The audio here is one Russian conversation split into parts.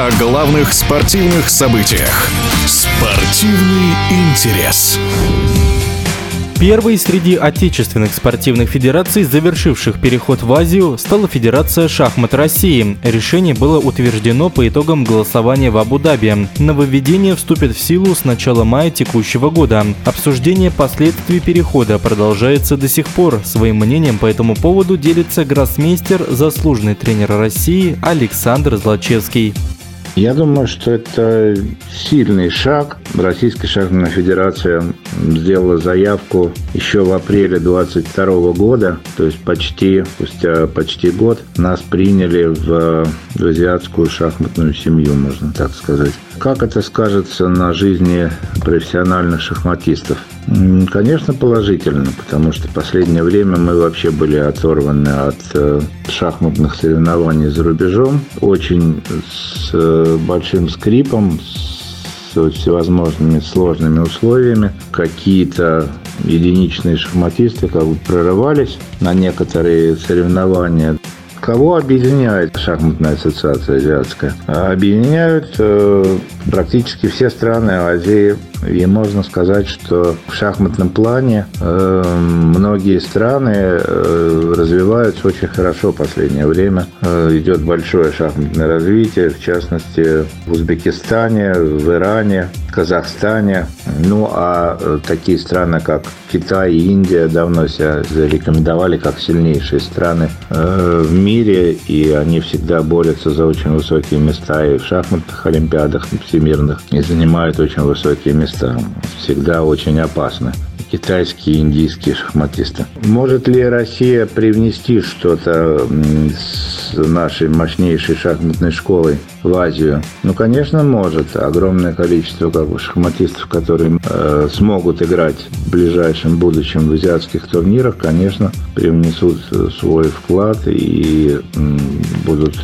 о главных спортивных событиях. Спортивный интерес. Первой среди отечественных спортивных федераций, завершивших переход в Азию, стала Федерация шахмат России. Решение было утверждено по итогам голосования в Абу-Даби. Нововведение вступит в силу с начала мая текущего года. Обсуждение последствий перехода продолжается до сих пор. Своим мнением по этому поводу делится гроссмейстер, заслуженный тренер России Александр Злачевский. Я думаю, что это сильный шаг. Российская шахматная федерация сделала заявку еще в апреле 2022 года, то есть почти, спустя почти год, нас приняли в, в азиатскую шахматную семью, можно так сказать. Как это скажется на жизни профессиональных шахматистов? Конечно, положительно, потому что в последнее время мы вообще были оторваны от э, шахматных соревнований за рубежом. Очень с э, большим скрипом, с всевозможными сложными условиями. Какие-то единичные шахматисты как бы прорывались на некоторые соревнования. Кого объединяет шахматная ассоциация азиатская? Объединяют э, практически все страны Азии и можно сказать, что в шахматном плане э, многие страны э, развиваются очень хорошо в последнее время. Э, идет большое шахматное развитие, в частности в Узбекистане, в Иране, Казахстане. Ну а э, такие страны, как Китай и Индия давно себя зарекомендовали как сильнейшие страны э, в мире, и они всегда борются за очень высокие места и в шахматных олимпиадах всемирных, и занимают очень высокие места места всегда очень опасны. Китайские индийские шахматисты. Может ли Россия привнести что-то с нашей мощнейшей шахматной школой в Азию? Ну, конечно, может. Огромное количество как бы, шахматистов, которые э, смогут играть в ближайшем будущем в азиатских турнирах, конечно, привнесут свой вклад и э, будут,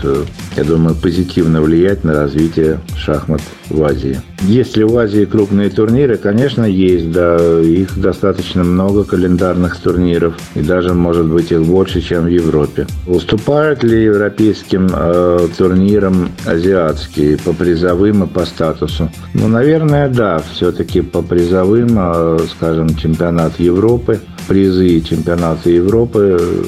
я думаю, позитивно влиять на развитие шахмат в Азии. Есть ли в Азии крупные турниры? Конечно, есть, да. Их достаточно много календарных турниров. И даже, может быть, их больше, чем в Европе. Уступают ли европейским э, турнирам азиатские по призовым и по статусу? Ну, наверное, да. Все-таки по призовым, э, скажем, чемпионат Европы, призы чемпионата Европы э,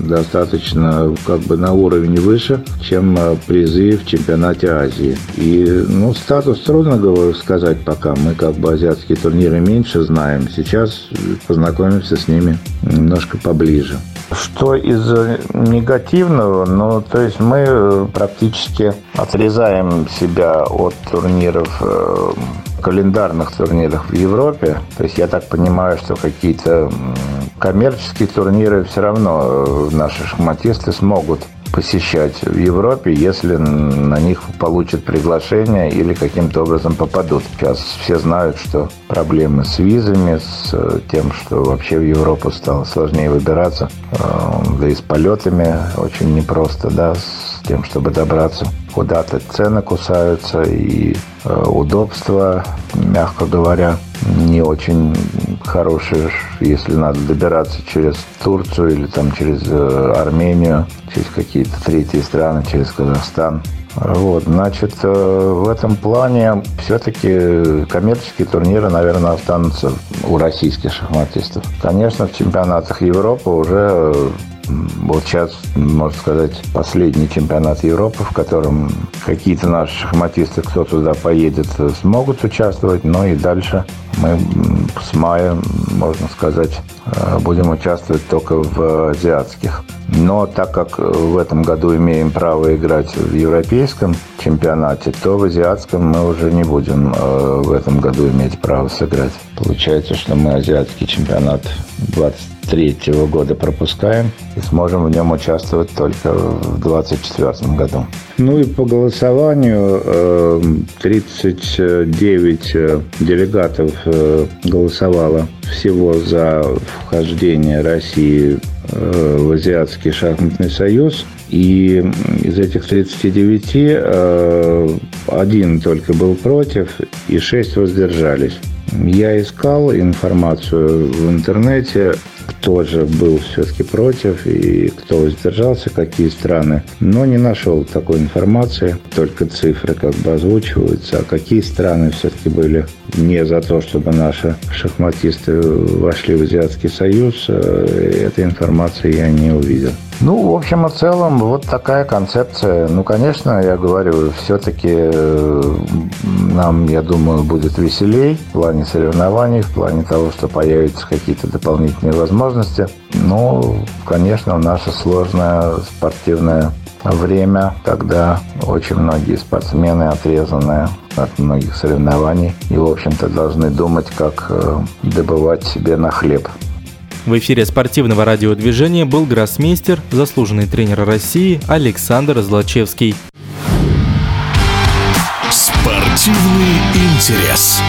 достаточно как бы на уровень выше, чем э, призы в чемпионате Азии. И, ну, статус трудно сказать пока. Мы как бы азиатские турниры меньше знаем. Сейчас познакомимся с ними немножко поближе. Что из негативного? Ну, то есть мы э, практически отрезаем себя от турниров э, календарных турнирах в Европе. То есть я так понимаю, что какие-то коммерческие турниры все равно э, наши шахматисты смогут посещать в Европе, если на них получат приглашение или каким-то образом попадут. Сейчас все знают, что проблемы с визами, с э, тем, что вообще в Европу стало сложнее выбираться, э, да и с полетами очень непросто, да, с тем, чтобы добраться куда-то. Цены кусаются и э, удобства, мягко говоря, не очень хорошие, если надо добираться через Турцию или там через э, Армению, через какие-то третьи страны, через Казахстан. Вот, значит, э, в этом плане все-таки коммерческие турниры, наверное, останутся у российских шахматистов. Конечно, в чемпионатах Европы уже вот сейчас, можно сказать, последний чемпионат Европы, в котором какие-то наши шахматисты, кто туда поедет, смогут участвовать, но и дальше мы с мая, можно сказать, э, будем участвовать только в азиатских. Но так как в этом году имеем право играть в европейском чемпионате, то в азиатском мы уже не будем э, в этом году иметь право сыграть. Получается, что мы азиатский чемпионат 23 года пропускаем и сможем в нем участвовать только в 2024 году. Ну и по голосованию 39 э, делегатов голосовало всего за вхождение России Э, в Азиатский шахматный союз. И из этих 39 э, один только был против, и шесть воздержались. Я искал информацию в интернете, кто же был все-таки против и кто воздержался, какие страны. Но не нашел такой информации, только цифры как бы озвучиваются. А какие страны все-таки были не за то, чтобы наши шахматисты вошли в Азиатский Союз, э, этой информации я не увидел. Ну, в общем и целом, вот такая концепция. Ну, конечно, я говорю, все-таки э, нам, я думаю, будет веселей в плане соревнований, в плане того, что появятся какие-то дополнительные возможности. Но, конечно, наше сложное спортивное время, когда очень многие спортсмены отрезаны от многих соревнований и, в общем-то, должны думать, как э, добывать себе на хлеб. В эфире спортивного радиодвижения был гроссмейстер, заслуженный тренер России Александр Злачевский. Спортивный интерес.